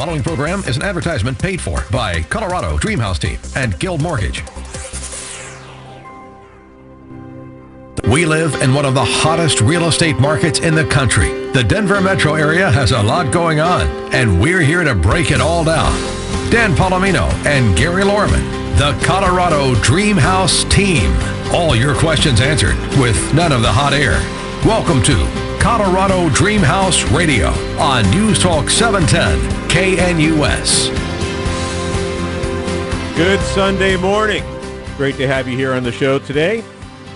following program is an advertisement paid for by Colorado Dreamhouse Team and Guild Mortgage. We live in one of the hottest real estate markets in the country. The Denver metro area has a lot going on, and we're here to break it all down. Dan Palomino and Gary Lorman, the Colorado Dreamhouse Team. All your questions answered with none of the hot air. Welcome to Colorado Dreamhouse Radio on News Talk 710 KNUS. Good Sunday morning. Great to have you here on the show today.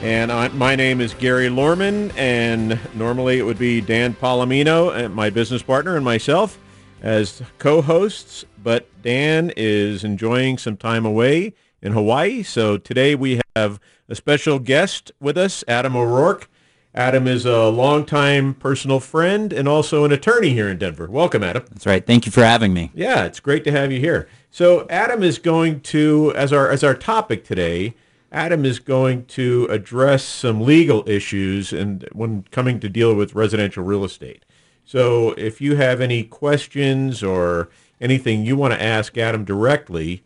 And I, my name is Gary Lorman, and normally it would be Dan Palomino, and my business partner, and myself as co-hosts. But Dan is enjoying some time away in Hawaii, so today we have a special guest with us, Adam O'Rourke. Adam is a longtime personal friend and also an attorney here in Denver. Welcome, Adam. That's right. Thank you for having me. Yeah, it's great to have you here. So Adam is going to, as our as our topic today, Adam is going to address some legal issues and when coming to deal with residential real estate. So if you have any questions or anything you want to ask Adam directly,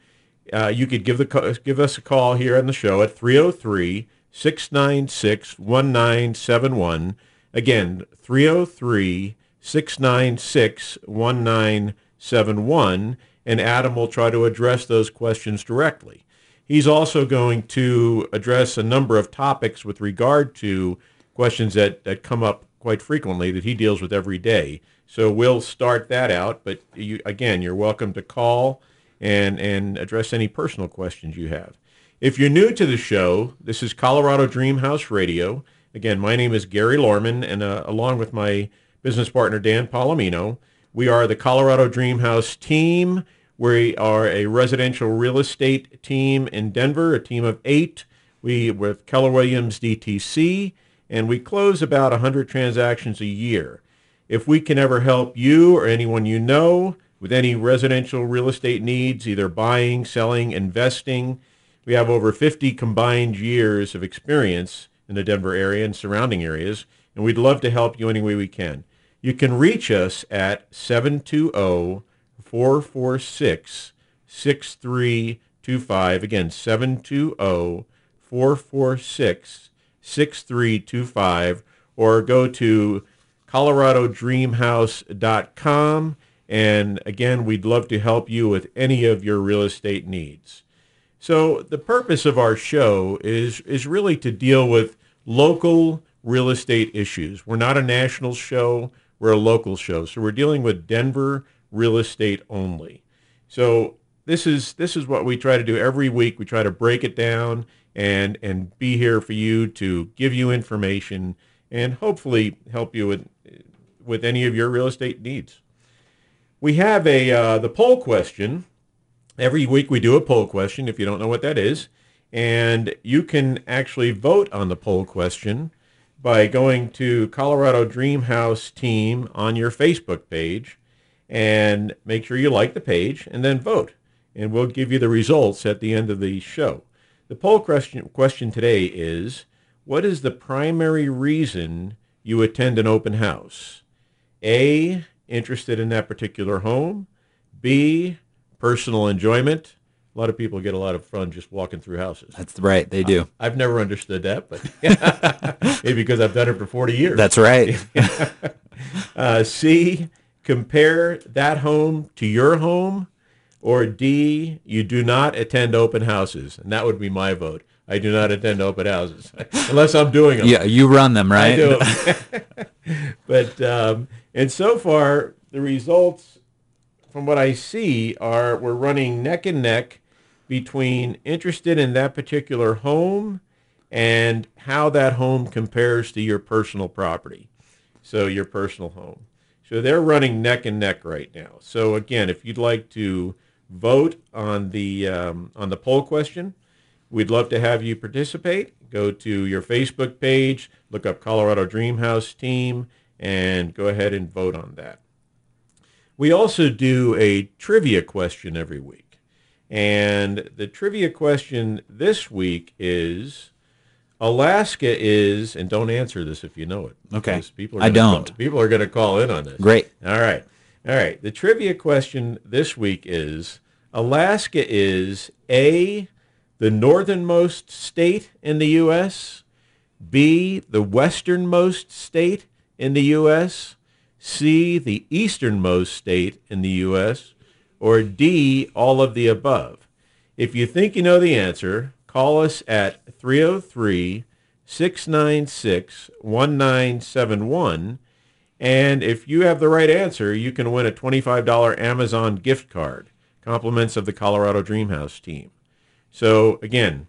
uh, you could give the give us a call here on the show at 303 696 1971. Again, 303 696 1971. And Adam will try to address those questions directly. He's also going to address a number of topics with regard to questions that, that come up quite frequently that he deals with every day. So we'll start that out. But you, again, you're welcome to call and, and address any personal questions you have. If you're new to the show, this is Colorado Dreamhouse Radio. Again, my name is Gary Lorman, and uh, along with my business partner Dan Palomino, we are the Colorado Dreamhouse team. We are a residential real estate team in Denver, a team of eight. We with Keller Williams DTC, and we close about 100 transactions a year. If we can ever help you or anyone you know with any residential real estate needs, either buying, selling, investing, we have over 50 combined years of experience in the Denver area and surrounding areas, and we'd love to help you any way we can. You can reach us at 720-446-6325. Again, 720-446-6325, or go to coloradodreamhouse.com. And again, we'd love to help you with any of your real estate needs. So the purpose of our show is is really to deal with local real estate issues. We're not a national show, we're a local show. So we're dealing with Denver real estate only. So this is this is what we try to do every week. We try to break it down and and be here for you to give you information and hopefully help you with with any of your real estate needs. We have a uh, the poll question Every week we do a poll question, if you don't know what that is. And you can actually vote on the poll question by going to Colorado Dreamhouse Team on your Facebook page and make sure you like the page and then vote. And we'll give you the results at the end of the show. The poll question, question today is, what is the primary reason you attend an open house? A, interested in that particular home. B, personal enjoyment. A lot of people get a lot of fun just walking through houses. That's right, they do. I've never understood that, but maybe because I've done it for 40 years. That's right. uh, C, compare that home to your home. Or D, you do not attend open houses. And that would be my vote. I do not attend open houses unless I'm doing them. Yeah, you run them, right? I do. but um, and so far the results from what I see, are we're running neck and neck between interested in that particular home and how that home compares to your personal property. So your personal home. So they're running neck and neck right now. So again, if you'd like to vote on the um, on the poll question, we'd love to have you participate. Go to your Facebook page, look up Colorado Dreamhouse Team, and go ahead and vote on that. We also do a trivia question every week. And the trivia question this week is Alaska is, and don't answer this if you know it. Okay. People are I don't. Call, people are going to call in on this. Great. All right. All right. The trivia question this week is Alaska is A, the northernmost state in the U.S., B, the westernmost state in the U.S., C, the easternmost state in the U.S., or D, all of the above. If you think you know the answer, call us at 303 696 1971. And if you have the right answer, you can win a $25 Amazon gift card, compliments of the Colorado Dreamhouse team. So again,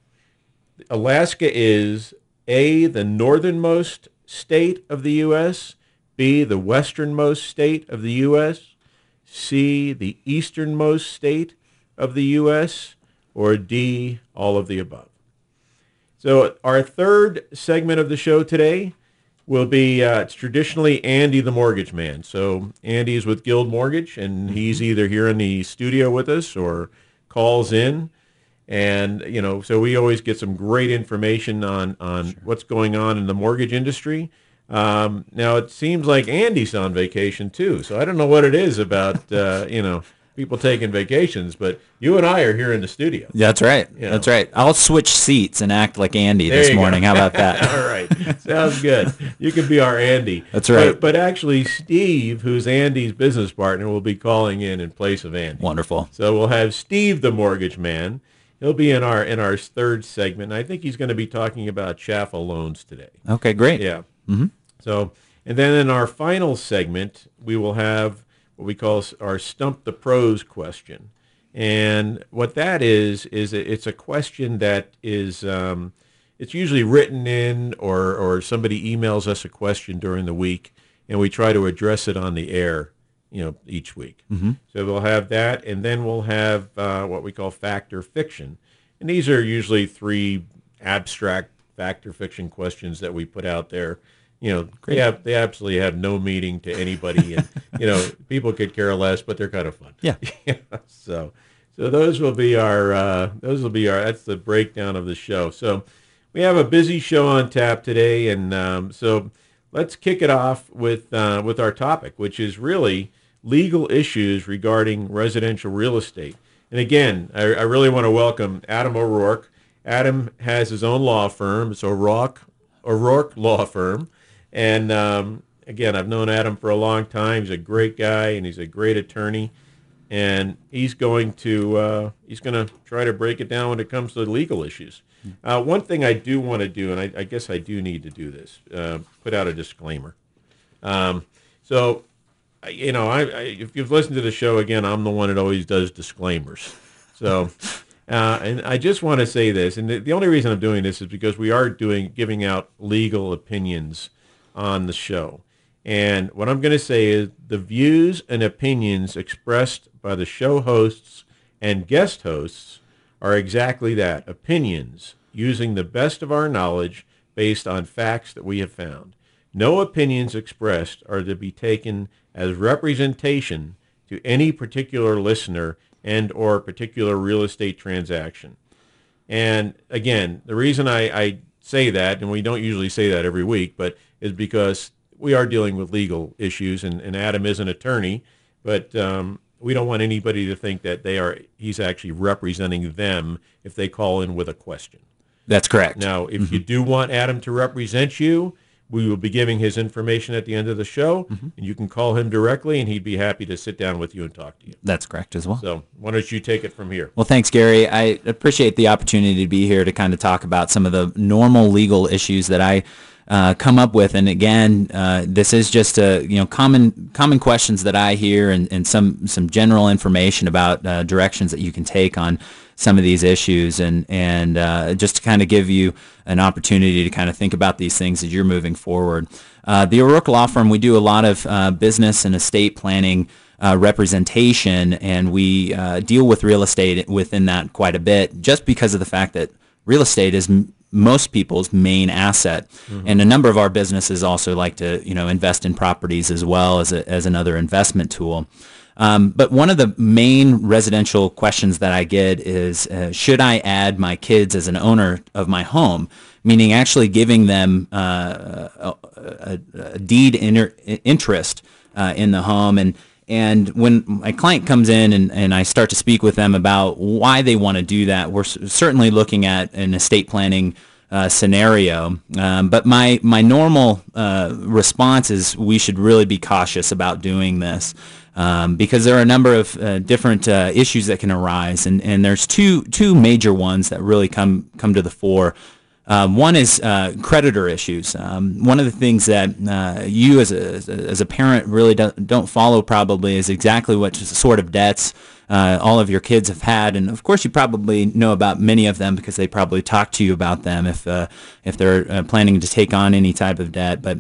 Alaska is A, the northernmost state of the U.S., B, the westernmost state of the U.S., C, the easternmost state of the U.S., or D, all of the above. So our third segment of the show today will be uh, it's traditionally Andy the Mortgage Man. So Andy is with Guild Mortgage, and he's either here in the studio with us or calls in. And you know, so we always get some great information on on sure. what's going on in the mortgage industry. Um, now it seems like Andy's on vacation too, so I don't know what it is about uh, you know people taking vacations, but you and I are here in the studio. That's right. You know. That's right. I'll switch seats and act like Andy there this morning. Go. How about that? All right. Sounds good. You can be our Andy. That's right. But, but, actually, Steve, who's Andy's business partner, will be calling in in place of Andy. Wonderful. So we'll have Steve, the mortgage man. He'll be in our in our third segment. I think he's going to be talking about CHFA loans today. Okay, great. Yeah. Mm-hmm. So, and then in our final segment, we will have what we call our stump the pros question. And what that is is it's a question that is um, it's usually written in or or somebody emails us a question during the week, and we try to address it on the air, you know, each week. Mm-hmm. So we'll have that, and then we'll have uh, what we call fact or fiction, and these are usually three abstract fact or fiction questions that we put out there you know, Great. they have they absolutely have no meaning to anybody, and you know, people could care less, but they're kind of fun. Yeah. so, so those will be our uh, those will be our that's the breakdown of the show. So, we have a busy show on tap today, and um, so let's kick it off with uh, with our topic, which is really legal issues regarding residential real estate. And again, I, I really want to welcome Adam O'Rourke. Adam has his own law firm. It's O'Rourke O'Rourke Law Firm. And um, again, I've known Adam for a long time. He's a great guy and he's a great attorney. And he's going to uh, he's going to try to break it down when it comes to legal issues. Uh, one thing I do want to do, and I, I, guess I do need to do this, uh, put out a disclaimer. Um, so, you know, I, I, if you've listened to the show again, I'm the one that always does disclaimers. So, uh, and I just want to say this, and the, the, only reason I'm doing this is because we are doing giving out legal opinions on the show. And what I'm going to say is the views and opinions expressed by the show hosts and guest hosts are exactly that, opinions, using the best of our knowledge based on facts that we have found. No opinions expressed are to be taken as representation to any particular listener and or particular real estate transaction. And again, the reason I, I say that, and we don't usually say that every week, but is because we are dealing with legal issues, and, and Adam is an attorney, but um, we don't want anybody to think that they are he's actually representing them if they call in with a question. That's correct. Now, if mm-hmm. you do want Adam to represent you, we will be giving his information at the end of the show, mm-hmm. and you can call him directly, and he'd be happy to sit down with you and talk to you. That's correct as well. So why don't you take it from here? Well, thanks, Gary. I appreciate the opportunity to be here to kind of talk about some of the normal legal issues that I uh, come up with. And again, uh, this is just a you know common common questions that I hear and, and some some general information about uh, directions that you can take on some of these issues and and uh, just to kind of give you an opportunity to kind of think about these things as you're moving forward. Uh, the O'Rourke Law Firm, we do a lot of uh, business and estate planning. Uh, representation, and we uh, deal with real estate within that quite a bit, just because of the fact that real estate is most people's main asset. Mm-hmm. And a number of our businesses also like to, you know, invest in properties as well as, a, as another investment tool. Um, but one of the main residential questions that I get is, uh, should I add my kids as an owner of my home? Meaning actually giving them uh, a, a, a, deed inter- interest uh, in the home. And and when my client comes in and, and I start to speak with them about why they want to do that, we're certainly looking at an estate planning uh, scenario. Um, but my my normal uh, response is we should really be cautious about doing this. Um, because there are a number of uh, different uh, issues that can arise, and, and there's two two major ones that really come come to the fore. Um, one is uh, creditor issues. Um, one of the things that uh, you as a, as a parent really don't, don't follow probably is exactly what sort of debts uh, all of your kids have had. And of course, you probably know about many of them because they probably talk to you about them if, uh, if they're uh, planning to take on any type of debt. But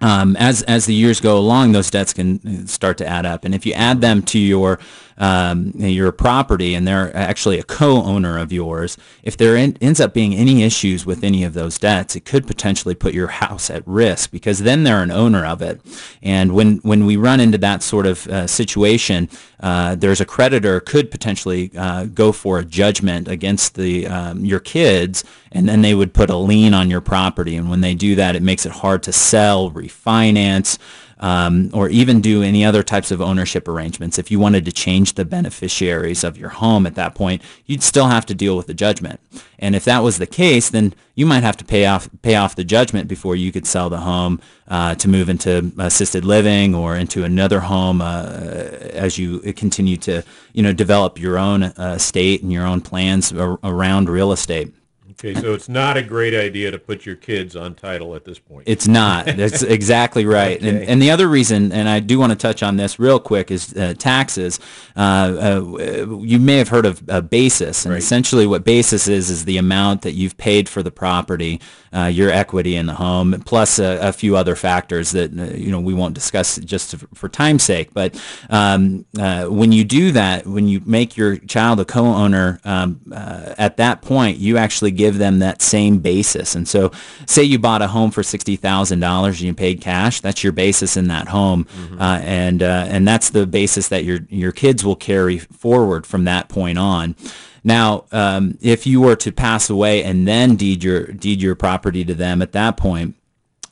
um, as as the years go along, those debts can start to add up, and if you add them to your um, your property and they're actually a co-owner of yours, if there in, ends up being any issues with any of those debts, it could potentially put your house at risk because then they're an owner of it. And when when we run into that sort of uh, situation, uh, there's a creditor could potentially uh, go for a judgment against the um, your kids, and then they would put a lien on your property. And when they do that, it makes it hard to sell, refinance um, or even do any other types of ownership arrangements. If you wanted to change the beneficiaries of your home at that point, you'd still have to deal with the judgment. And if that was the case, then you might have to pay off pay off the judgment before you could sell the home uh, to move into assisted living or into another home uh, as you continue to you know develop your own uh, estate and your own plans ar- around real estate. Okay, so it's not a great idea to put your kids on title at this point. It's not. That's exactly right. okay. and, and the other reason, and I do want to touch on this real quick, is uh, taxes. Uh, uh, you may have heard of a basis, and right. essentially what basis is is the amount that you've paid for the property, uh, your equity in the home, plus a, a few other factors that uh, you know we won't discuss just for time's sake. But um, uh, when you do that, when you make your child a co-owner, um, at that point you actually give give them that same basis. And so say you bought a home for $60,000 and you paid cash, that's your basis in that home. Mm-hmm. Uh, and, uh, and that's the basis that your, your kids will carry forward from that point on. Now, um, if you were to pass away and then deed your deed your property to them at that point,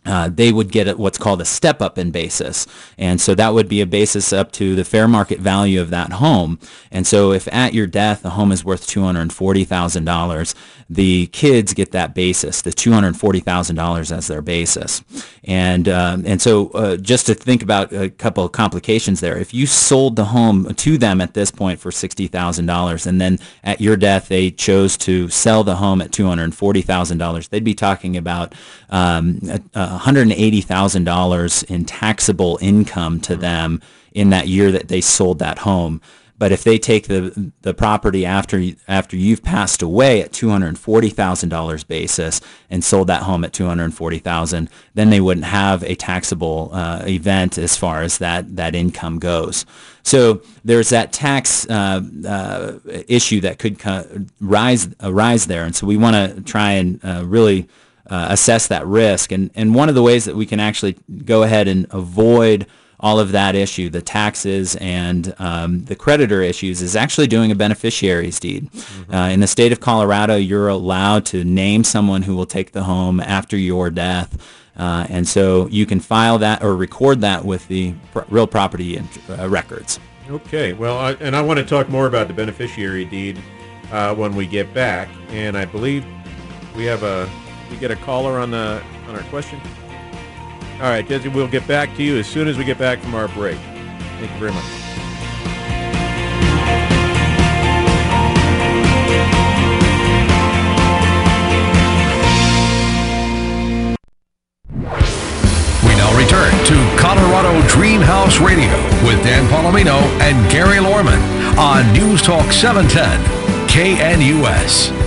uh, they would get what's called a step up in basis. And so that would be a basis up to the fair market value of that home. And so if at your death the home is worth $240,000, the kids get that basis, the $240,000 as their basis. And, um, and so uh, just to think about a couple of complications there, if you sold the home to them at this point for $60,000 and then at your death they chose to sell the home at $240,000, they'd be talking about um, a, a $180,000 in taxable income to them in that year that they sold that home. But if they take the the property after after you've passed away at two hundred forty thousand dollars basis and sold that home at two hundred forty thousand, then they wouldn't have a taxable uh, event as far as that that income goes. So there's that tax uh, uh, issue that could rise arise there, and so we want to try and uh, really uh, assess that risk. And, and one of the ways that we can actually go ahead and avoid all of that issue, the taxes and um, the creditor issues, is actually doing a beneficiary's deed. Mm-hmm. Uh, in the state of Colorado, you're allowed to name someone who will take the home after your death. Uh, and so you can file that or record that with the pr- real property and, uh, records. Okay, well, I, and I want to talk more about the beneficiary deed uh, when we get back. And I believe we have a we get a caller on the on our question? All right, Jesse, we'll get back to you as soon as we get back from our break. Thank you very much. We now return to Colorado Dream House Radio with Dan Palomino and Gary Lorman on News Talk 710 KNUS.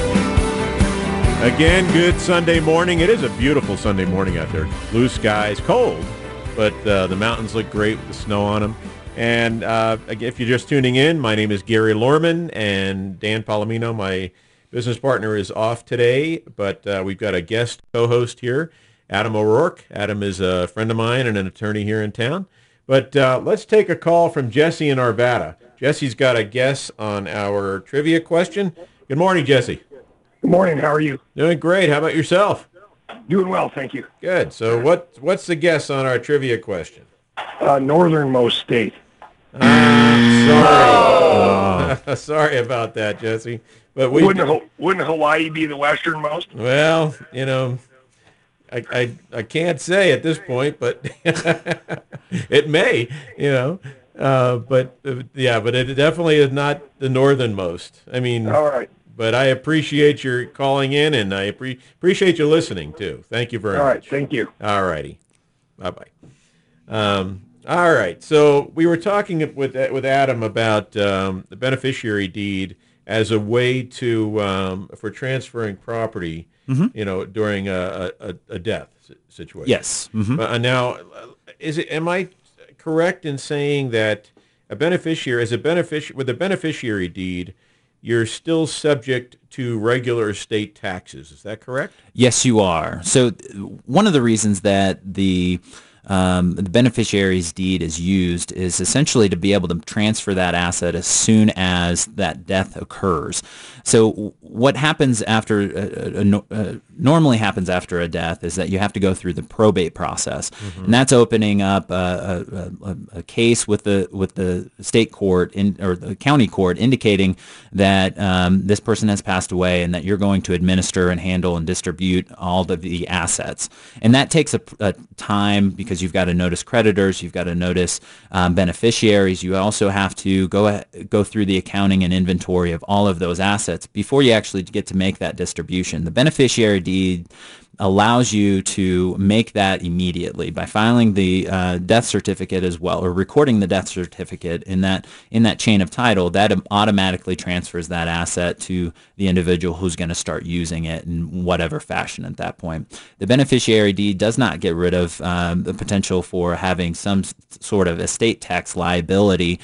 Again, good Sunday morning. It is a beautiful Sunday morning out there. Blue skies, cold, but uh, the mountains look great with the snow on them. And uh, if you're just tuning in, my name is Gary Lorman, and Dan Palomino, my business partner, is off today. But uh, we've got a guest co-host here, Adam O'Rourke. Adam is a friend of mine and an attorney here in town. But uh, let's take a call from Jesse in Arvada. Jesse's got a guess on our trivia question. Good morning, Jesse. Good morning. How are you? Doing great. How about yourself? Doing well, thank you. Good. So what what's the guess on our trivia question? Uh, northernmost state. I'm sorry. Oh. sorry about that, Jesse. But we wouldn't wouldn't Hawaii be the westernmost? Well, you know, I, I, I can't say at this point, but it may, you know. Uh, but uh, yeah, but it definitely is not the northernmost. I mean, all right. But I appreciate your calling in, and I pre- appreciate you listening too. Thank you very all much. All right, thank you. All righty, bye bye. Um, all right, so we were talking with with Adam about um, the beneficiary deed as a way to um, for transferring property, mm-hmm. you know, during a, a, a death situation. Yes. Mm-hmm. Uh, now, is it? Am I correct in saying that a beneficiary, as a beneficiary with a beneficiary deed, you're still subject to regular state taxes? Is that correct? Yes, you are. So, one of the reasons that the um, the beneficiary's deed is used is essentially to be able to transfer that asset as soon as that death occurs. So what happens after, uh, uh, uh, normally happens after a death is that you have to go through the probate process. Mm-hmm. And that's opening up a, a, a, case with the, with the state court in, or the county court indicating that um, this person has passed away and that you're going to administer and handle and distribute all of the assets. And that takes a, a time because you've got to notice creditors, you've got to notice um, beneficiaries. You also have to go, go through the accounting and inventory of all of those assets before you actually get to make that distribution. The beneficiary deed allows you to make that immediately by filing the uh, death certificate as well or recording the death certificate in that in that chain of title that automatically transfers that asset to the individual who's going to start using it in whatever fashion at that point. The beneficiary deed does not get rid of um, the potential for having some sort of estate tax liability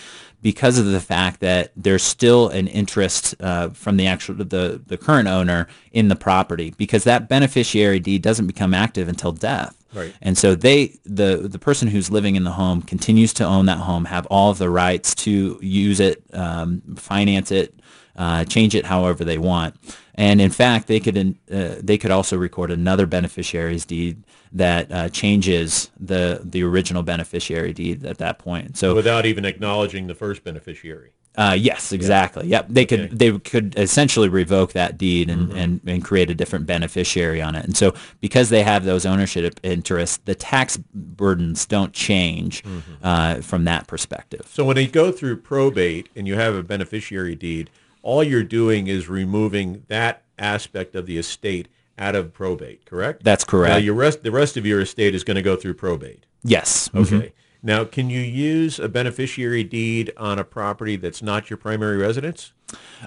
because of the fact that there's still an interest uh, from the actual the, the current owner in the property because that beneficiary deed doesn't become active until death. Right. And so they the the person who's living in the home continues to own that home, have all of the rights to use it, um, finance it, uh, change it however they want. And in fact, they could uh, they could also record another beneficiary's deed that uh, changes the the original beneficiary deed at that point. So without even acknowledging the first beneficiary. Uh, yes, exactly. Yep. They could okay. they could essentially revoke that deed and, mm-hmm. and, and create a different beneficiary on it. And so because they have those ownership interests, the tax burdens don't change mm-hmm. uh, from that perspective. So when they go through probate and you have a beneficiary deed, all you're doing is removing that aspect of the estate out of probate, correct? That's correct. Now, your rest, the rest of your estate is going to go through probate. Yes. Okay. Mm-hmm. Now, can you use a beneficiary deed on a property that's not your primary residence?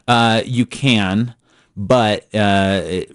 Uh, you can, but uh, it,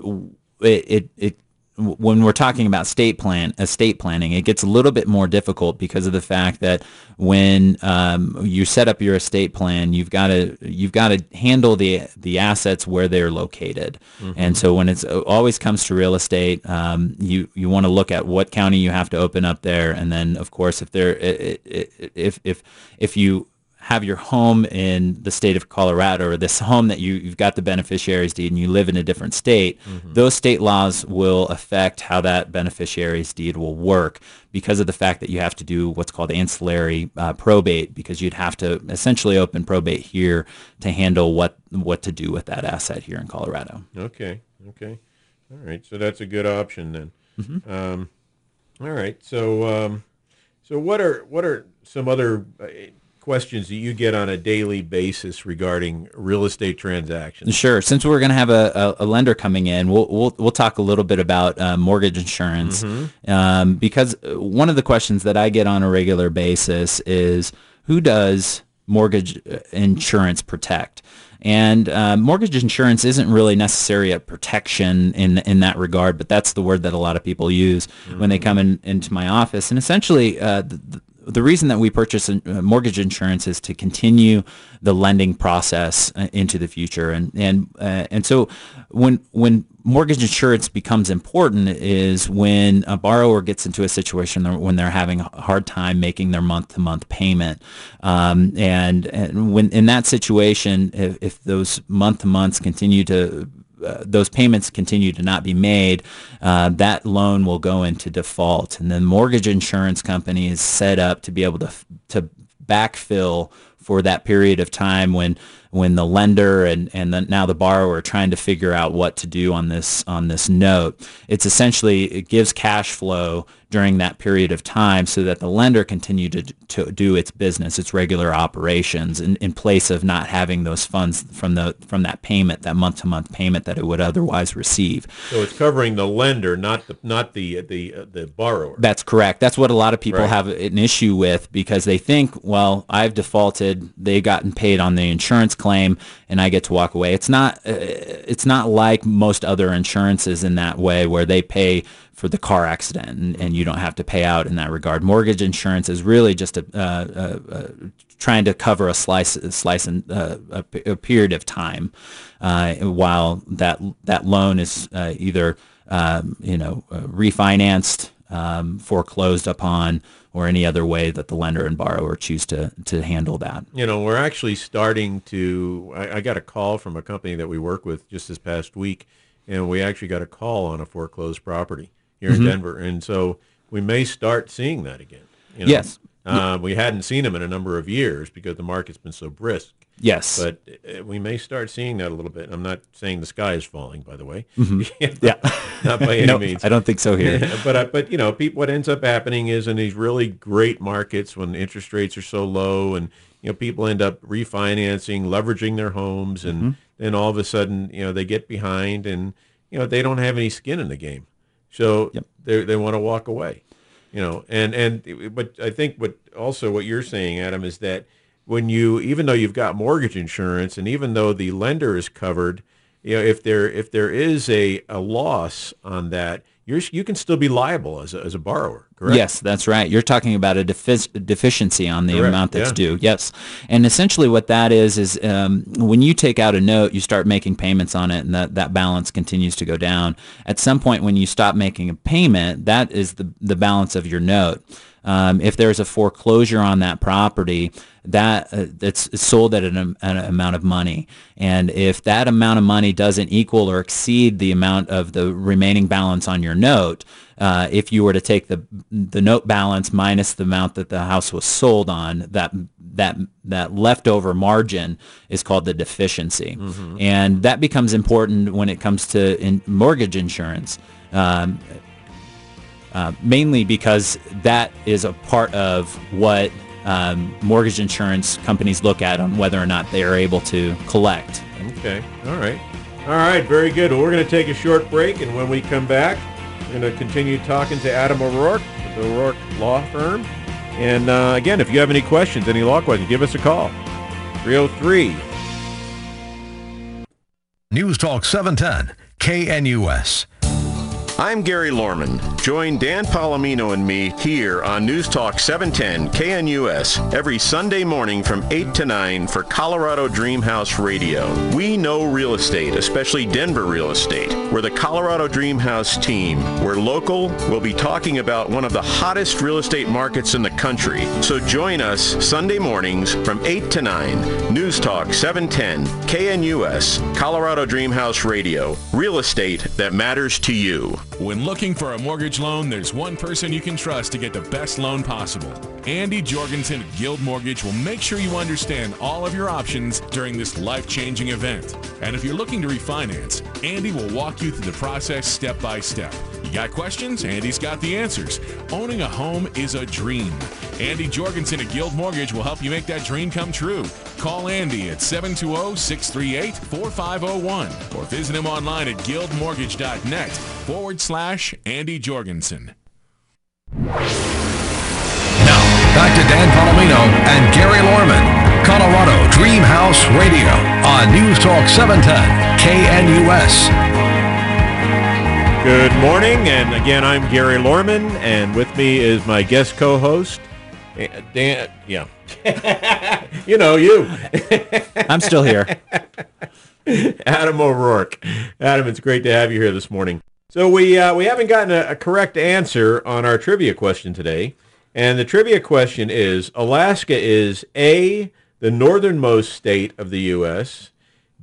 it, it when we're talking about state plan estate planning, it gets a little bit more difficult because of the fact that when um, you set up your estate plan, you've got to you've got to handle the the assets where they're located, mm-hmm. and so when it's always comes to real estate, um, you you want to look at what county you have to open up there, and then of course if there if if if you have your home in the state of Colorado or this home that you, you've got the beneficiary's deed and you live in a different state, mm-hmm. those state laws will affect how that beneficiary's deed will work because of the fact that you have to do what's called ancillary uh, probate because you'd have to essentially open probate here to handle what, what to do with that asset here in Colorado. Okay, okay. All right, so that's a good option then. Mm-hmm. Um, all right, so um, so what are what are some other uh, questions that you get on a daily basis regarding real estate transactions? Sure. Since we're going to have a, a, a, lender coming in, we'll, we'll, we'll talk a little bit about uh, mortgage insurance mm-hmm. um, because one of the questions that I get on a regular basis is who does mortgage uh, insurance protect? And uh, mortgage insurance isn't really necessarily a protection in in that regard, but that's the word that a lot of people use mm-hmm. when they come in into my office. And essentially, uh, the, the reason that we purchase uh, mortgage insurance is to continue the lending process uh, into the future, and and uh, and so when when mortgage insurance becomes important is when a borrower gets into a situation when they're having a hard time making their month-to-month payment, um, and and when in that situation, if, if those month-to-months continue to uh, those payments continue to not be made, uh, that loan will go into default. And the mortgage insurance company is set up to be able to, to backfill for that period of time when when the lender and and the, now the borrower are trying to figure out what to do on this on this note. It's essentially it gives cash flow during that period of time so that the lender continue to, to do its business, its regular operations in, in place of not having those funds from the from that payment, that month to month payment that it would otherwise receive. So it's covering the lender, not the not the the uh, the borrower. That's correct. That's what a lot of people Right. have an issue with because they think, well, I've defaulted, they've gotten paid on the insurance claim, and I get to walk away. It's not. Uh, it's not like most other insurances in that way, where they pay for the car accident and, and you don't have to pay out in that regard. Mortgage insurance is really just a, uh, trying to cover a slice, a slice in uh, a, a period of time, uh, while that that loan is uh, either um, you know uh, refinanced, um, foreclosed upon, or any other way that the lender and borrower choose to to handle that. You know, we're actually starting to. I, I got a call from a company that we work with just this past week, and we actually got a call on a foreclosed property here Mm-hmm. in Denver, and so we may start seeing that again. you know. Yes. Uh, we hadn't seen them in a number of years because the market's been so brisk. Yes. But uh, we may start seeing that a little bit. I'm not saying the sky is falling, by the way. yeah. not by any no, means. I don't think so here. but uh, but you know, people, what ends up happening is in these really great markets when interest rates are so low, and you know, people end up refinancing, leveraging their homes, and Mm-hmm. then all of a sudden, you know, they get behind, and you know, they don't have any skin in the game, so Yep. they they want to walk away, you know, and and but I think what also what you're saying, Adam, is that when you even though you've got mortgage insurance, and even though the lender is covered, you know, if there if there is a, a loss on that, you're you can still be liable as a, as a borrower, correct? Yes, that's right. You're talking about a defic- deficiency on the Correct, amount that's yeah. due. Yes, and essentially what that is is um, when you take out a note, you start making payments on it, and that, that balance continues to go down. At some point, when you stop making a payment, that is the the balance of your note. Um, if there's a foreclosure on that property, that uh, that's it's sold at an, an amount of money, and if that amount of money doesn't equal or exceed the amount of the remaining balance on your note, uh, if you were to take the the note balance minus the amount that the house was sold on, that that that leftover margin is called the deficiency, and that becomes important when it comes to in mortgage insurance. Um, uh, mainly because that is a part of what um, mortgage insurance companies look at on whether or not they are able to collect. Okay. All right. All right. Very good. Well, we're going to take a short break, and when we come back, we're going to continue talking to Adam O'Rourke with the O'Rourke Law Firm. And uh, again, if you have any questions, any law questions, give us a call. 303 News Talk 710, KNUS. I'm Gary Lorman. Join Dan Palomino and me here on News Talk 710 KNUS every Sunday morning from 8 to 9 for Colorado Dream House Radio. We know real estate, especially Denver real estate. We're the Colorado Dream House team. We're local. We'll be talking about one of the hottest real estate markets in the country. So join us Sunday mornings from 8 to 9. News Talk 710 KNUS, Colorado Dream House Radio. Real estate that matters to you. When looking for a mortgage loan, there's one person you can trust to get the best loan possible. Andy Jorgensen at Guild Mortgage will make sure you understand all of your options during this life-changing event. And if you're looking to refinance, Andy will walk you through the process step by step. You got questions? Andy's got the answers. Owning a home is a dream. Andy Jorgensen at Guild Mortgage will help you make that dream come true. Call Andy at 720-638-4501 or visit him online at guildmortgage.net forward slash Andy Jorgensen. Now, back to Dan Palomino and Gary Lorman. Colorado Dream House Radio on News Talk 710, KNUS. Good morning, and again, I'm Gary Lorman, and with me is my guest co-host, eh, Dan. Yeah, you know you, I'm still here. Adam O'Rourke. Adam, it's great to have you here this morning. So we uh, we haven't gotten a, a correct answer on our trivia question today, and the trivia question is: Alaska is a the northernmost state of the U.S.,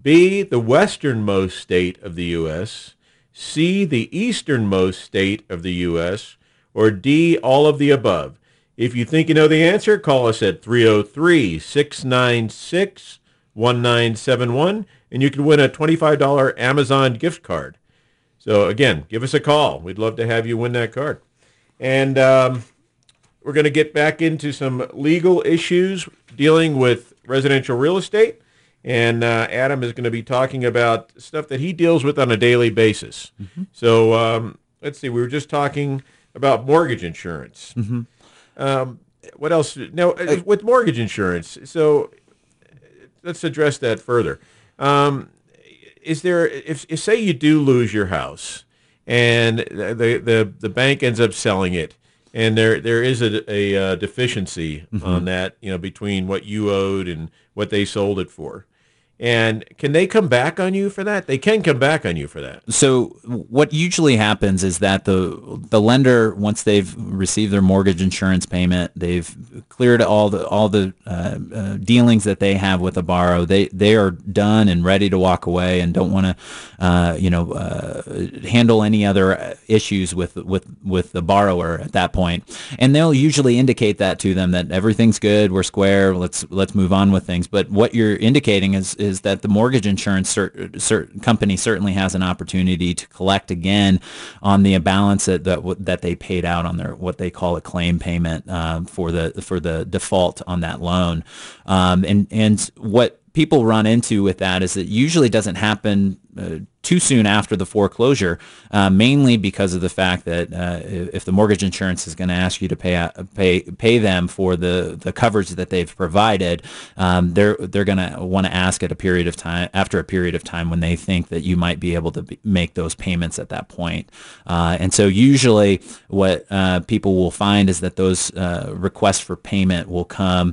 B the westernmost state of the U.S., C the easternmost state of the U.S., or D all of the above. If you think you know the answer, call us at 303-696-1971 and you can win a $25 Amazon gift card. So again, give us a call. We'd love to have you win that card. And um, we're going to get back into some legal issues dealing with residential real estate. And uh, Adam is going to be talking about stuff that he deals with on a daily basis. So um, let's see. We were just talking about mortgage insurance. Um, what else? Now, uh, with mortgage insurance, so let's address that further. Um, is there, if, if say you do lose your house and the, the, the bank ends up selling it and there, there is a, a, uh deficiency on that, you know, between what you owed and what they sold it for. And can they come back on you for that? They can come back on you for that. So what usually happens is that the the lender, once they've received their mortgage insurance payment, they've cleared all the all the uh, uh, dealings that they have with the borrower. They they are done and ready to walk away and don't want to, uh, you know, uh, handle any other issues with with with the borrower at that point. And they'll usually indicate that to them that everything's good, we're square, let's let's move on with things. But what you're indicating is is that the mortgage insurance company certainly has an opportunity to collect again on the balance that that, that they paid out on their what they call a claim payment um, for the for the default on that loan. Um, and and what people run into with that is it usually doesn't happen too soon after the foreclosure, uh, mainly because of the fact that uh, if the mortgage insurance is going to ask you to pay pay pay them for the, the coverage that they've provided, um, they're they're going to want to ask at a period of time after a period of time when they think that you might be able to make those payments at that point. Uh, and so usually what uh, people will find is that those uh, requests for payment will come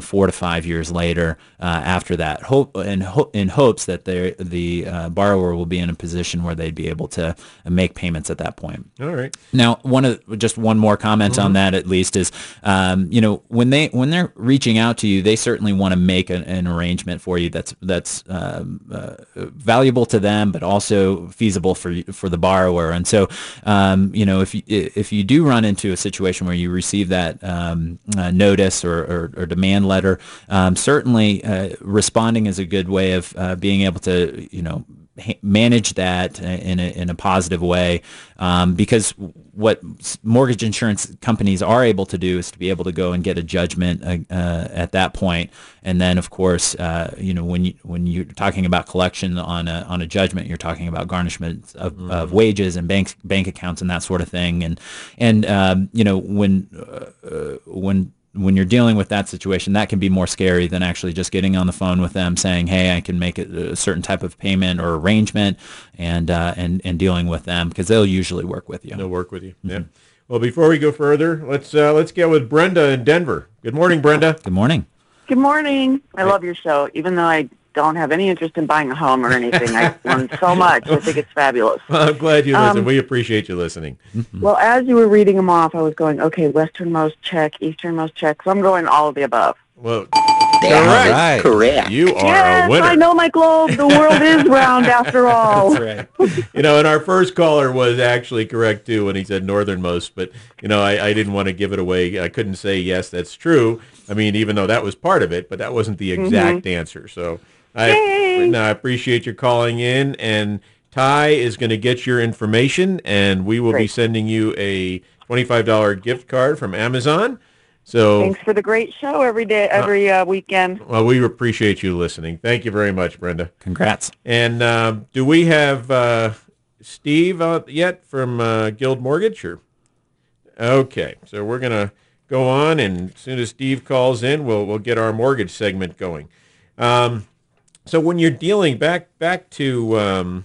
four to five years later after that, hope in, ho- in hopes that the borrower will be in a position where they'd be able to make payments at that point. All right. Now, one of just one more comment on that at least is, um, you know, when they when they're reaching out to you, they certainly want to make an, an arrangement for you that's that's um, uh, valuable to them, but also feasible for for the borrower. And so, um, you know, if you, if you do run into a situation where you receive that um, uh, notice or, or, or, demand letter, um, certainly uh, responding is a good way of uh, being able to, you know, manage that in a, in a positive way um, because what mortgage insurance companies are able to do is to be able to go and get a judgment uh, uh, at that point and then of course uh, you know when you when you're talking about collection on a on a judgment you're talking about garnishment of, mm-hmm. of wages and bank bank accounts and that sort of thing and and um, you know when uh, uh, when when you're dealing with that situation, that can be more scary than actually just getting on the phone with them saying, "Hey, I can make a, certain type of payment or arrangement," and uh, and and dealing with them because they'll usually work with you. They'll work with you. Mm-hmm. Yeah. Well, before we go further, let's uh, let's get with Brenda in Denver. Good morning, Brenda. Good morning. Good morning. I love your show, even though I don't have any interest in buying a home or anything. I learned so much. I think it's fabulous. Well, I'm glad you listen. Um, we appreciate you listening. Mm-hmm. Well, as you were reading them off, I was going, okay, westernmost check, easternmost check. So I'm going all of the above. Well, correct. Right. Correct. You are yes, a winner. I know my globe. The world is round after all. That's right. You know, and our first caller was actually correct too when he said northernmost, but you know, I, I didn't want to give it away. I couldn't say yes, that's true. I mean, even though that was part of it, but that wasn't the exact mm-hmm. answer. So I, no, I appreciate your calling in, and Ty is going to get your information, and we will Great. be sending you a twenty-five dollar gift card from Amazon. So thanks for the great show every day, every uh, weekend. Well, we appreciate you listening. Thank you very much, Brenda. Congrats. And uh, do we have uh, Steve yet from uh, Guild Mortgage? Or okay, so we're gonna go on, and as soon as Steve calls in, we'll we'll get our mortgage segment going. Um, so when you're dealing back back to um,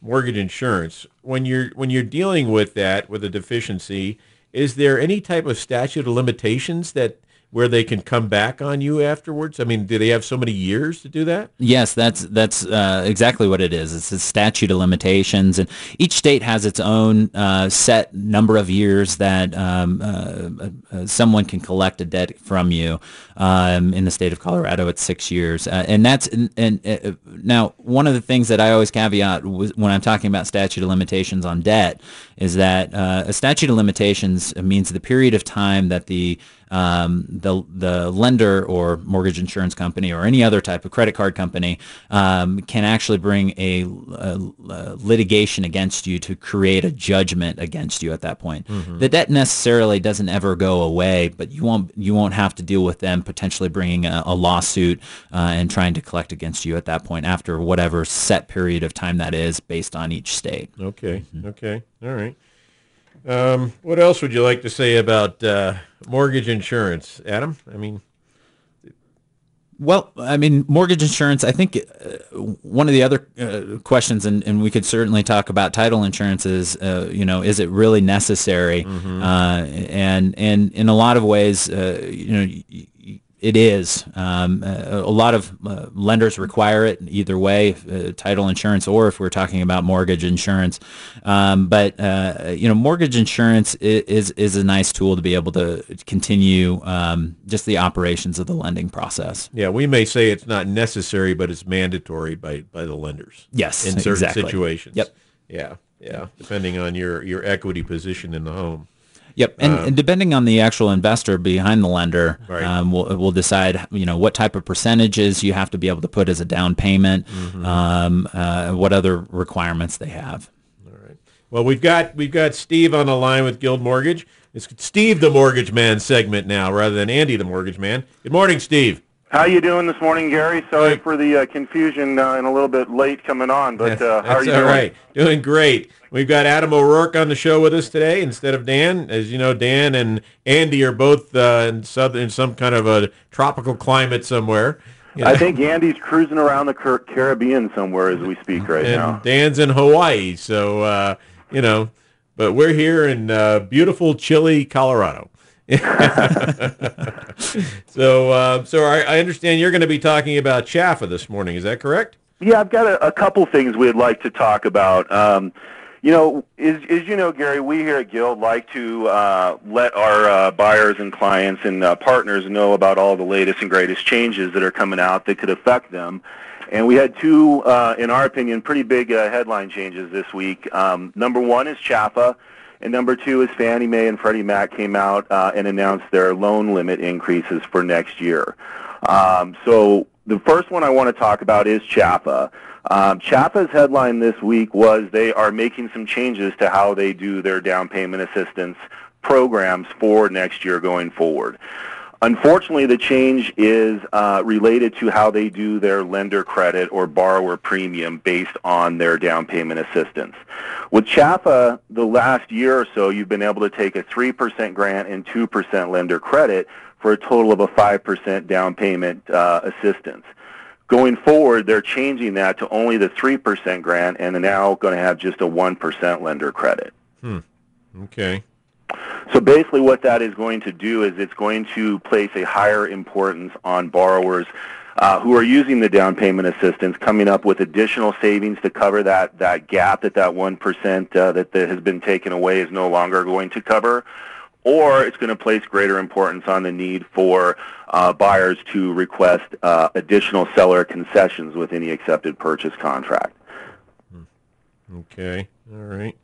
mortgage insurance, when you're when you're dealing with that with a deficiency, is there any type of statute of limitations that where they can come back on you afterwards? I mean, do they have so many years to do that? Yes, that's that's uh, exactly what it is. It's a statute of limitations, and each state has its own uh, set number of years that um, uh, uh someone can collect a debt from you. Um, in the state of Colorado, it's six years, uh, and that's and, and uh, now one of the things that I always caveat when I'm talking about statute of limitations on debt is that a statute of limitations means the period of time that the um, the the lender or mortgage insurance company or any other type of credit card company um, can actually bring a, a, a, litigation against you to create a judgment against you at that point. Mm-hmm. The debt necessarily doesn't ever go away, but you won't you won't have to deal with them potentially bringing a, a lawsuit uh, and trying to collect against you at that point after whatever set period of time that is based on each state. Okay. Mm-hmm. Okay. All right. Um, what else would you like to say about uh, mortgage insurance, Adam? I mean, well, I mean, mortgage insurance, I think uh, one of the other uh, questions, and, and we could certainly talk about title insurance is, uh, you know, is it really necessary? Mm-hmm. Uh, and, and in a lot of ways, uh, you know, it is. Um, a, a, lot of uh, lenders require it either way, uh, title insurance or if we're talking about mortgage insurance. Um, but uh, you know, mortgage insurance is is a nice tool to be able to continue um, just the operations of the lending process. Yeah, we may say it's not necessary, but it's mandatory by by the lenders. Yes, in certain exactly. situations. Yep. Yeah, yeah, depending on your your equity position in the home. Yep, and, um, and, depending on the actual investor behind the lender, right. um, we'll, we'll decide you know what type of percentages you have to be able to put as a down payment, mm-hmm. um, uh, what other requirements they have. All right. Well, we've got we've got Steve on the line with Guild Mortgage. It's Steve the Mortgage Man segment now, rather than Andy the Mortgage Man. Good morning, Steve. How you doing this morning, Gary? Sorry for the uh, confusion uh, and a little bit late coming on, but uh, how are you all doing? right. Doing great. We've got Adam O'Rourke on the show with us today instead of Dan. As you know, Dan and Andy are both uh, in, southern, in some kind of a tropical climate somewhere. You know? I think Andy's cruising around the Caribbean somewhere as we speak right and now. Dan's in Hawaii, so uh, you know. But we're here in uh, beautiful, chilly Colorado. so, uh, so I, I, understand you're going to be talking about CHFA this morning. Is that correct? Yeah, I've got a, a couple things we'd like to talk about. Um, you know, as, as you know, Gary, we here at Guild like to uh, let our uh, buyers and clients and uh, partners know about all the latest and greatest changes that are coming out that could affect them. And we had two, uh, in our opinion, pretty big uh, headline changes this week. Um, number one is CHFA. And number two is Fannie Mae and Freddie Mac came out uh, and announced their loan limit increases for next year. Um, so the first one I want to talk about is CHFA. Um, headline this week was they are making some changes to how they do their down payment assistance programs for next year going forward. Unfortunately, the change is uh, related to how they do their lender credit or borrower premium based on their down payment assistance. With CHFA, the last year or so, you've been able to take a 3% grant and 2% lender credit for a total of a 5% down payment uh, assistance. Going forward, they're changing that to only the 3% grant and are now going to have just a 1% lender credit. Hmm. Okay. So basically what that is going to do is it's going to place a higher importance on borrowers uh, who are using the down payment assistance, coming up with additional savings to cover that, that gap that that 1% uh, that, that has been taken away is no longer going to cover. Or it's going to place greater importance on the need for uh, buyers to request uh, additional seller concessions with any accepted purchase contract. Okay. All right.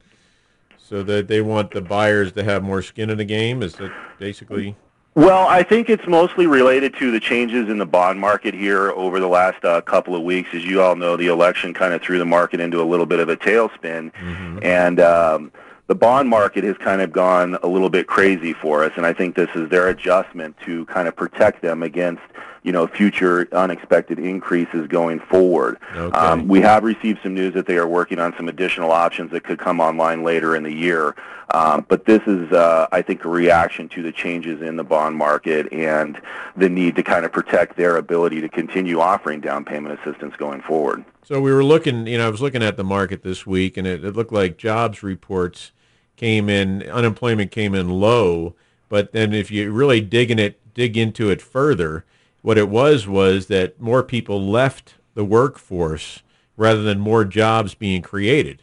So that they want the buyers to have more skin in the game? Is that basically? Well, I think it's mostly related to the changes in the bond market here over the last uh, couple of weeks. As you all know, the election kind of threw the market into a little bit of a tailspin, mm-hmm. and um, the bond market has kind of gone a little bit crazy for us. And I think this is their adjustment to kind of protect them against you know, future unexpected increases going forward. Okay. Um, we have received some news that they are working on some additional options that could come online later in the year. Um, but this is, uh, I think, a reaction to the changes in the bond market and the need to kind of protect their ability to continue offering down payment assistance going forward. So we were looking, you know, I was looking at the market this week, and it, it looked like jobs reports came in, unemployment came in low. But then if you really dig in it, dig into it further, what it was was that more people left the workforce rather than more jobs being created.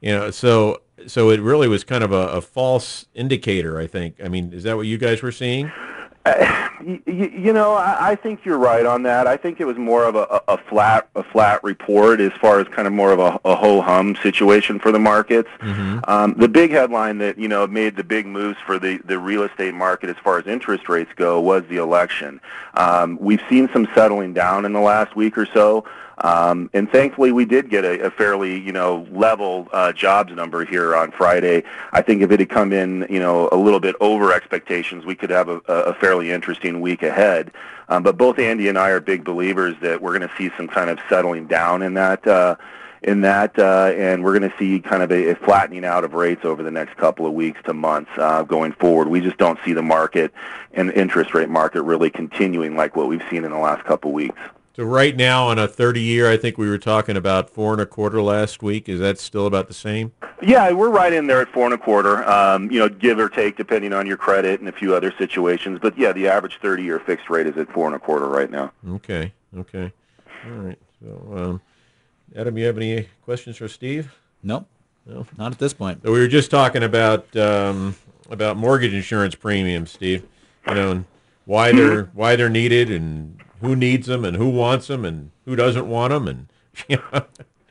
You know, so so it really was kind of a, a false indicator. I think. I mean, is that what you guys were seeing? You, you know, I, I think you're right on that. I think it was more of a, a flat a flat report as far as kind of more of a, a ho hum situation for the markets. Mm-hmm. Um, the big headline that you know made the big moves for the the real estate market as far as interest rates go was the election. Um, we've seen some settling down in the last week or so. Um, and thankfully, we did get a, a fairly, you know, level uh, jobs number here on Friday. I think if it had come in, you know, a little bit over expectations, we could have a, a fairly interesting week ahead. Um, but both Andy and I are big believers that we're going to see some kind of settling down in that. Uh, in that, uh, and we're going to see kind of a, a flattening out of rates over the next couple of weeks to months uh, going forward. We just don't see the market and interest rate market really continuing like what we've seen in the last couple of weeks. So right now on a 30 year, I think we were talking about four and a quarter last week. Is that still about the same? Yeah, we're right in there at four and a quarter. Um, you know, give or take, depending on your credit and a few other situations. But yeah, the average 30 year fixed rate is at four and a quarter right now. Okay. Okay. All right. So, um, Adam, you have any questions for Steve? Nope. No. Not at this point. So we were just talking about um, about mortgage insurance premiums, Steve. You know, and why they're why they're needed and who needs them and who wants them and who doesn't want them and you know.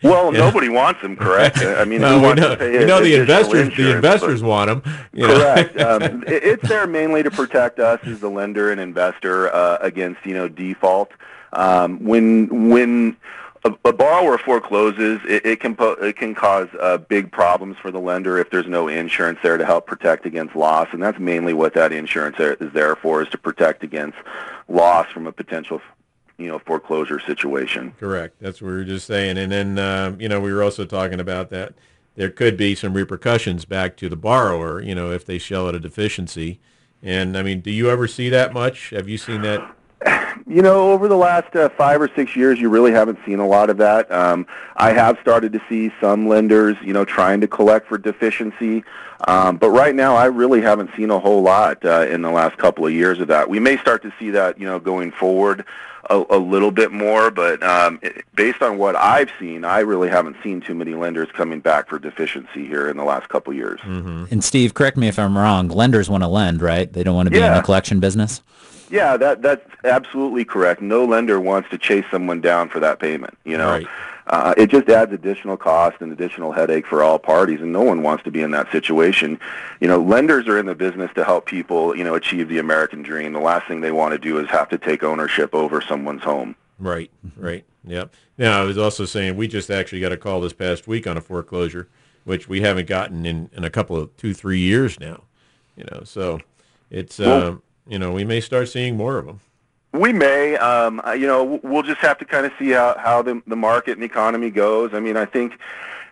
Well, nobody wants them, correct? I mean, No, we know, to pay we know the investors. The investors but- want them. You? Correct. Um, it- it's there mainly to protect us as the lender and investor uh, against you know default. Um, when when a, a borrower forecloses, it, it can po- it can cause uh, big problems for the lender if there's no insurance there to help protect against loss, and that's mainly what that insurance is there for is to protect against loss from a potential you know foreclosure situation. Correct. That's what we were just saying. And then, um, you know, we were also talking about that there could be some repercussions back to the borrower, you know, if they show it a deficiency. And I mean, do you ever see that much? Have you seen that? You know, over the last uh, five or six years, you really haven't seen a lot of that. Um, I have started to see some lenders, you know, trying to collect for deficiency, um, but right now, I really haven't seen a whole lot uh, in the last couple of years of that. We may start to see that, you know, going forward a, a little bit more, but um, it, based on what I've seen, I really haven't seen too many lenders coming back for deficiency here in the last couple of years. And Steve, correct me if I'm wrong. Lenders want to lend, right? They don't want to be in Yeah. the collection business. Yeah, that that's absolutely correct. No lender wants to chase someone down for that payment. You know, Right. uh, it just adds additional cost and additional headache for all parties, and no one wants to be in that situation. You know, lenders are in the business to help people, you know, achieve the American dream. The last thing they want to do is have to take ownership over someone's home. Right, right. Yep. Now, I was also saying we just actually got a call this past week on a foreclosure, which we haven't gotten in, in a couple of two, three years now. You know, so it's, Well- um, you know, we may start seeing more of them. We may, um, you know, we'll just have to kind of see how, how the, the market and the economy goes. I mean, I think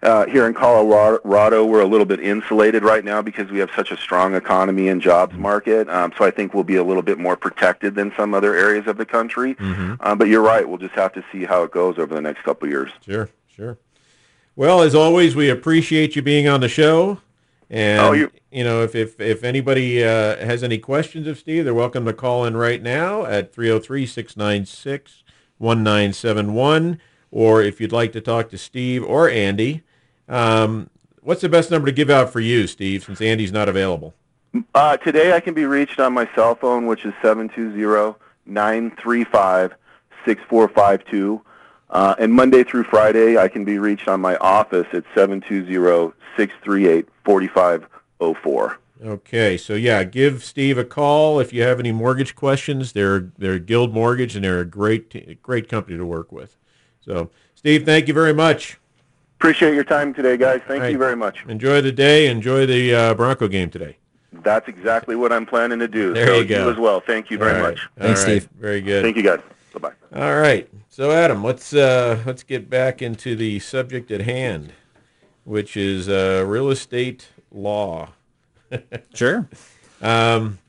uh, here in Colorado, we're a little bit insulated right now because we have such a strong economy and jobs market. Um, so I think we'll be a little bit more protected than some other areas of the country. Uh, but you're right, we'll just have to see how it goes over the next couple of years. Sure, sure. Well, as always, we appreciate you being on the show. And, Oh, you, you- know, if, if, if anybody uh, has any questions of Steve, they're welcome to call in right now at 303-696-1971. Or if you'd like to talk to Steve or Andy, um, what's the best number to give out for you, Steve, since Andy's not available? Uh, today I can be reached on my cell phone, which is 720-935-6452. Uh, and Monday through Friday, I can be reached on my office at 720-638-4504. Okay, so yeah, give Steve a call if you have any mortgage questions. They're they're Guild Mortgage, and they're a great great company to work with. So, Steve, thank you very much. Appreciate your time today, guys. Thank All right. you very much. Enjoy the day. Enjoy the uh, Bronco game today. That's exactly what I'm planning to do. There so you go. as well. Thank you very All right. much. All Thanks, right. Steve. Very good. Thank you, guys. Bye-bye. All right. So, Adam, let's uh, let's get back into the subject at hand, which is uh, real estate law. Sure. Um,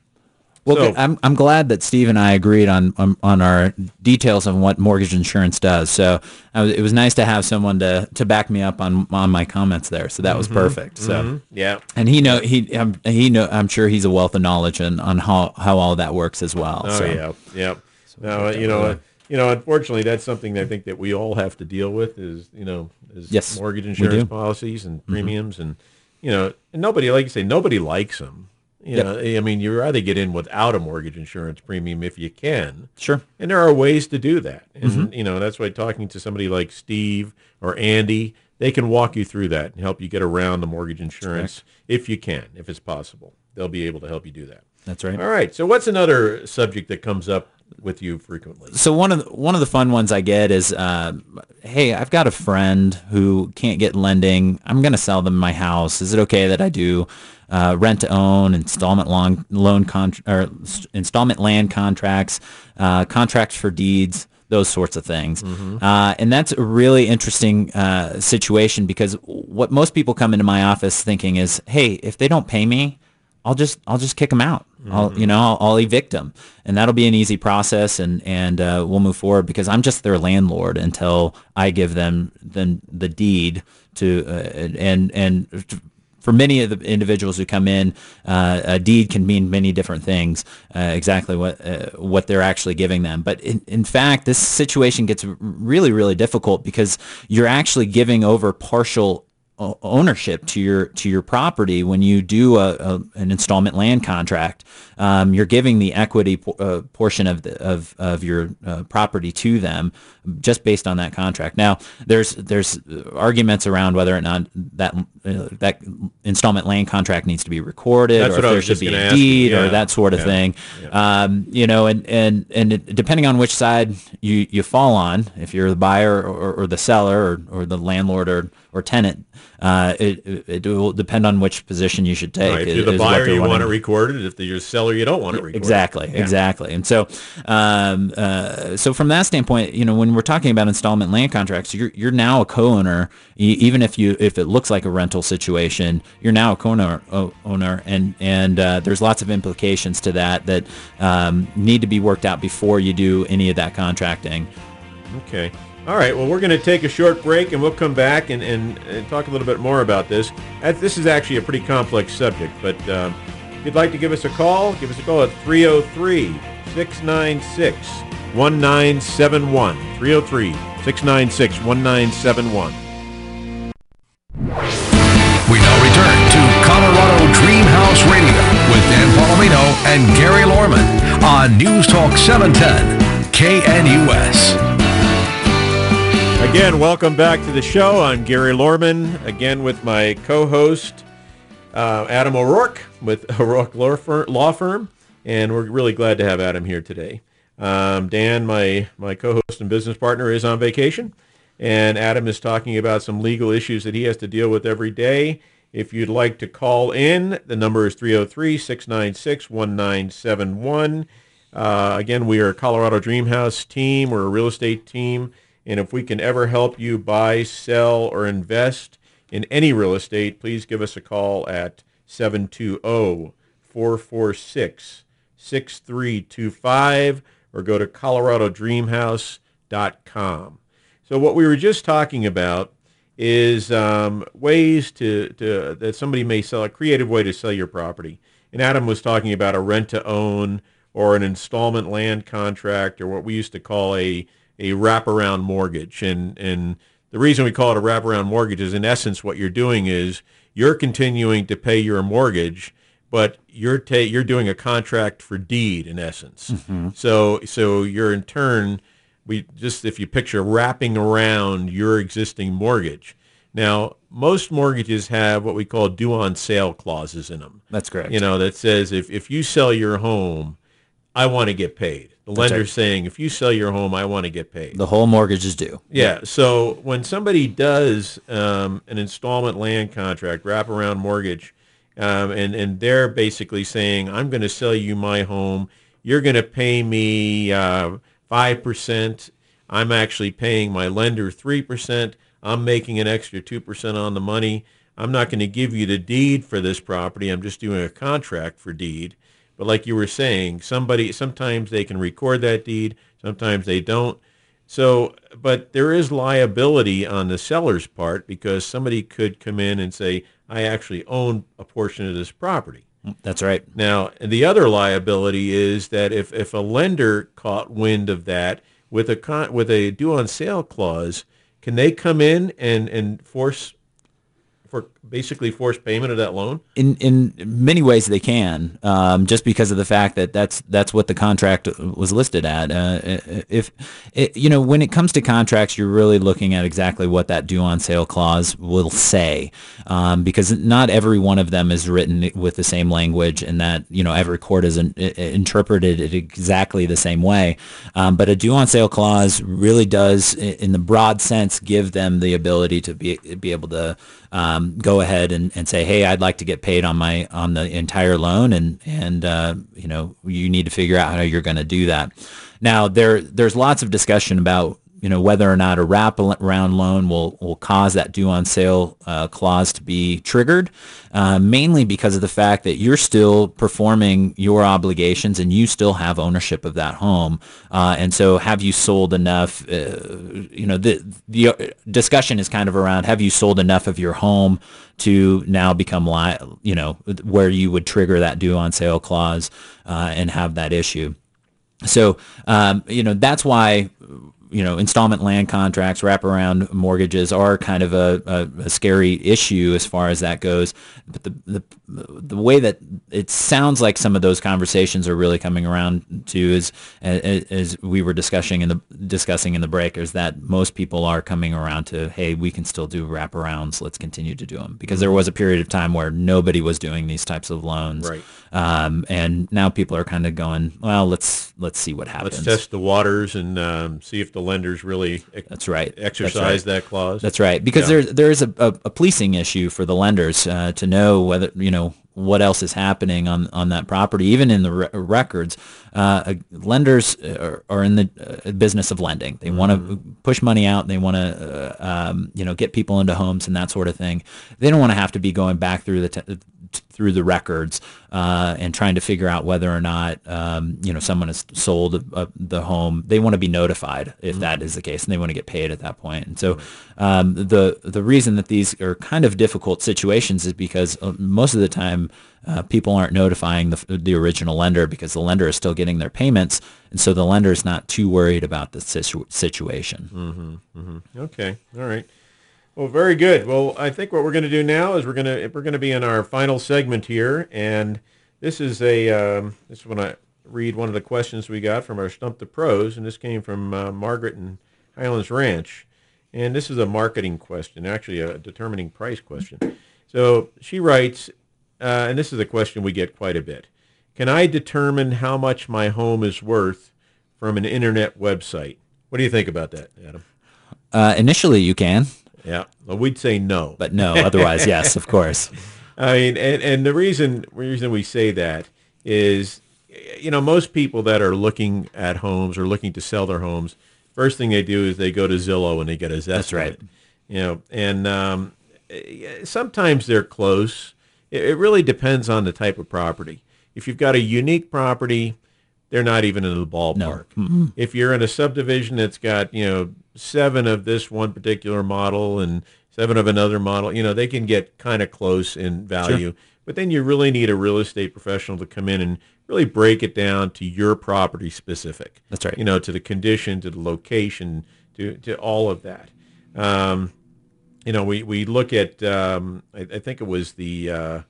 Well, So- I'm I'm glad that Steve and I agreed on on, on our details of what mortgage insurance does. So I was, it was nice to have someone to, to back me up on on my comments there. So that was perfect. So yeah. and he know he um, he know I'm sure he's a wealth of knowledge on, on how how all that works as well. Oh so. yeah, yeah. No, you know, uh, you know. Unfortunately, that's something I think that we all have to deal with. Is you know, is Yes, mortgage insurance policies and premiums, and you know, and nobody, like you say, nobody likes them. You know, I mean, you rather get in without a mortgage insurance premium if you can. Sure. And there are ways to do that. And, Mm-hmm. you know, that's why talking to somebody like Steve or Andy, they can walk you through that and help you get around the mortgage insurance if you can, if it's possible. They'll be able to help you do that. That's right. All right. So what's another subject that comes up with you frequently? so one of the, one of the fun ones I get is, uh, hey, I've got a friend who can't get lending. I'm going to sell them my house. Is it okay that I do uh, rent to own, installment loan loan con- or installment land contracts, uh, contracts for deeds? Those sorts of things, uh, and that's a really interesting uh, situation because what most people come into my office thinking is, "Hey, if they don't pay me, I'll just I'll just kick them out. I'll you know I'll, I'll evict them, and that'll be an easy process, and and uh, we'll move forward because I'm just their landlord until I give them then the deed to uh, and and. For many of the individuals who come in, uh, a deed can mean many different things. Uh, exactly what uh, what they're actually giving them, but in, in fact, this situation gets really really difficult because you're actually giving over partial ownership to your to your property when you do a, a an installment land contract. Um, you're giving the equity po- uh, portion of the, of of your uh, property to them just based on that contract. Now, there's there's arguments around whether or not that uh, that installment land contract needs to be recorded, That's or if there should be a deed, Yeah. or that sort of Yeah. thing. Um, you know, and and and it, depending on which side you, you fall on, if you're the buyer or, or the seller or, or the landlord or, or tenant, uh, it, it it will depend on which position you should take. Right, if you're the buyer, you want it recorded. If you're a seller, you don't want it recorded. Exactly, exactly. And so, um, uh, so from that standpoint, you know, when we're talking about installment land contracts, you're you're now a co-owner, even if you if it looks like a rental situation, you're now a co-owner, owner, and and uh, there's lots of implications to that that um, need to be worked out before you do any of that contracting. Okay. All right. Well, we're going to take a short break, and we'll come back and, and, and talk a little bit more about this. This is actually a pretty complex subject, but um, if you'd like to give us a call, give us a call at 303-696-1971. 303-696-1971. We now return to Colorado Dream House Radio with Dan Palomino and Gary Lorman on News Talk 710 KNUS. Again, welcome back to the show. I'm Gary Lorman, again with my co-host, uh, Adam O'Rourke with O'Rourke Law Firm, Law Firm, and we're really glad to have Adam here today. Um, Dan, my, my co-host and business partner, is on vacation, and Adam is talking about some legal issues that he has to deal with every day. If you'd like to call in, the number is 303-696-1971. Uh, again, we are a Colorado Dream House team. We're a real estate team. And if we can ever help you buy, sell, or invest in any real estate, please give us a call at 720-446-6325 or go to coloradodreamhouse.com. So what we were just talking about is um, ways to, to that somebody may sell a creative way to sell your property. And Adam was talking about a rent to own or an installment land contract or what we used to call a a wraparound mortgage. And and the reason we call it a wraparound mortgage is in essence what you're doing is you're continuing to pay your mortgage, but you're ta- you're doing a contract for deed in essence. Mm-hmm. So so you're in turn we just if you picture wrapping around your existing mortgage. Now, most mortgages have what we call due on sale clauses in them. That's correct. You know, that says if, if you sell your home, I want to get paid. The lender's right. saying if you sell your home, I want to get paid. The whole mortgage is due. Yeah. So when somebody does um, an installment land contract, wraparound mortgage, um, and and they're basically saying, I'm going to sell you my home. You're going to pay me uh, five percent. I'm actually paying my lender three percent. I'm making an extra two percent on the money. I'm not going to give you the deed for this property. I'm just doing a contract for deed. But like you were saying, somebody sometimes they can record that deed, sometimes they don't. So, but there is liability on the seller's part because somebody could come in and say, I actually own a portion of this property. Mm, that's right. Now, the other liability is that if, if a lender caught wind of that with a con, with a due on sale clause, can they come in and, and force for basically forced payment of that loan? in in many ways they can, um, just because of the fact that that's that's what the contract was listed at. Uh, if it, you know, when it comes to contracts, you're really looking at exactly what that due on sale clause will say, um, because not every one of them is written with the same language, and that you know every court is in, interpreted it exactly the same way. Um, but a due on sale clause really does, in the broad sense, give them the ability to be be able to um, go ahead and, and say, hey, I'd like to get paid on my on the entire loan, and and uh, you know you need to figure out how you're going to do that. Now there there's lots of discussion about you know whether or not a wraparound loan will will cause that due on sale uh, clause to be triggered, uh, mainly because of the fact that you're still performing your obligations and you still have ownership of that home. Uh, and so, have you sold enough? Uh, you know, the the discussion is kind of around have you sold enough of your home to now become li- you know where you would trigger that due on sale clause uh, and have that issue. So, um, you know, that's why you know, installment land contracts, wraparound mortgages are kind of a, a, a, scary issue as far as that goes. But the, the the way that it sounds like some of those conversations are really coming around to is, as, as we were discussing in the discussing in the break, is that most people are coming around to, hey, we can still do wraparounds. Let's continue to do them because there was a period of time where nobody was doing these types of loans, right? Um, and now people are kind of going, well, let's let's see what happens. Let's test the waters and um, see if the lenders really that's right exercise that's right. that clause. That's right because yeah. there there is a, a, a, policing issue for the lenders uh, to know whether you know what else is happening on, on that property, even in the re- records. Uh, lenders are, are, in the uh, business of lending. They mm-hmm. want to push money out. They want to, uh, um, you know, get people into homes and that sort of thing. They don't want to have to be going back through the t- through the records uh, and trying to figure out whether or not um, you know someone has sold a, the home. They want to be notified if mm-hmm. that is the case, and they want to get paid at that point. And so um, the the reason that these are kind of difficult situations is because uh, most of the time uh, people aren't notifying the, the original lender because the lender is still getting their payments, and so the lender is not too worried about the situ- situation. Mm-hmm, mm-hmm. Okay, all right. Well, very good. Well, I think what we're going to do now is we're going to we're going to be in our final segment here, and this is a um, this is when I read one of the questions we got from our Stump the Pros, and this came from uh, Margaret and Highlands Ranch, and this is a marketing question, actually a determining price question. So she writes, uh, and this is a question we get quite a bit. Can I determine how much my home is worth from an internet website? What do you think about that, Adam? Uh, initially, you can. Yeah. Well, we'd say no. But no, otherwise, yes, of course. I mean, and, and the reason reason we say that is, you know, most people that are looking at homes or looking to sell their homes, first thing they do is they go to Zillow and they get a Zestimate. That's right. You know, and um, sometimes they're close. It, it really depends on the type of property. If you've got a unique property, they're not even in the ballpark. No. If you're in a subdivision that's got, you know, seven of this one particular model and seven of another model, you know, they can get kind of close in value. Sure. But then you really need a real estate professional to come in and really break it down to your property specific. That's right. You know, to the condition, to the location, to, to all of that. Um, you know, we, we look at, um, I, I, think it was the, uh,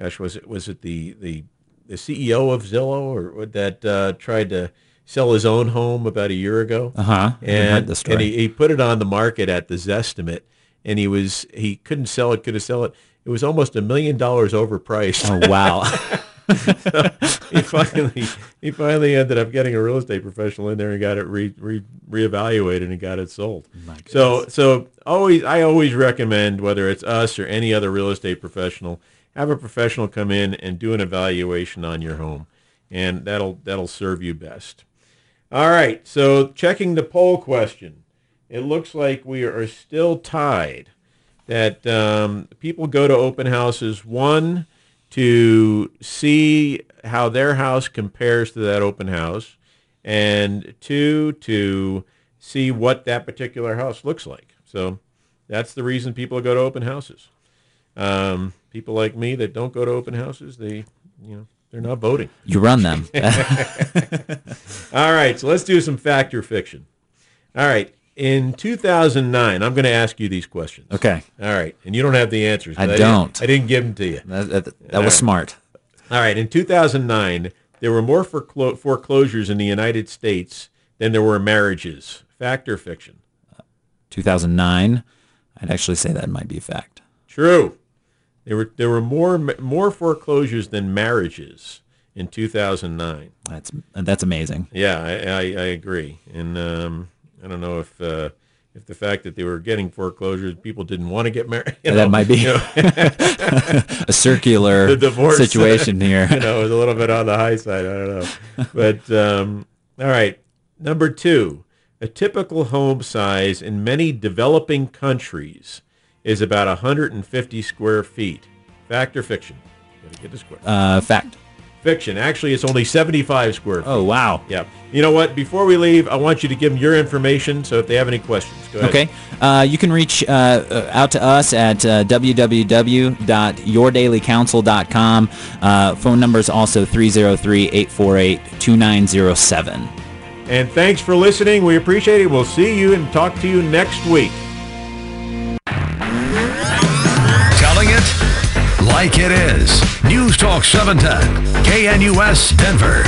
gosh, was it, was it the, the, the CEO of Zillow or that uh, tried to sell his own home about a year ago. Uh-huh. And, and he, he put it on the market at the Zestimate, and he was he couldn't sell it, couldn't sell it. It was almost a million dollars overpriced. Oh wow. so he finally he finally ended up getting a real estate professional in there and got it re, re reevaluated and got it sold. So so always I always recommend whether it's us or any other real estate professional, have a professional come in and do an evaluation on your home, and that'll that'll serve you best. All right, so checking the poll question, it looks like we are still tied. That um, people go to open houses one to see how their house compares to that open house, and two to see what that particular house looks like. So that's the reason people go to open houses. Um, people like me that don't go to open houses, they you know they're not voting. You run them. All right, so let's do some fact or fiction. All right, In 2009, I'm going to ask you these questions. Okay. All right, and you don't have the answers. I 'cause don't. Didn't, I didn't give them to you. That, that, that was smart. All right. In 2009, there were more foreclo- foreclosures in the United States than there were marriages. Fact or fiction? 2009. I'd actually say that might be a fact. True. There were there were more more foreclosures than marriages in 2009. That's that's amazing. Yeah, I, I, I agree, and um, I don't know if uh, if the fact that they were getting foreclosures, people didn't want to get married. you know, that might be you know. a circular divorce situation here. you know, it was a little bit on the high side. I don't know, but um, all right. Number two, a typical home size in many developing countries is about 150 square feet. Fact or fiction? Gotta get this quick. Uh, fact. Fiction. Actually, it's only 75 square feet. Oh wow. Yeah. You know what? Before we leave, I want you to give them your information. So if they have any questions, go ahead. Okay. Uh, you can reach uh, uh, out to us at uh, www.yourdailycounsel.com. Uh, phone number is also 303-848-2907. And thanks for listening. We appreciate it. We'll see you and talk to you next week. Like it is. News Talk 710, KNUS Denver.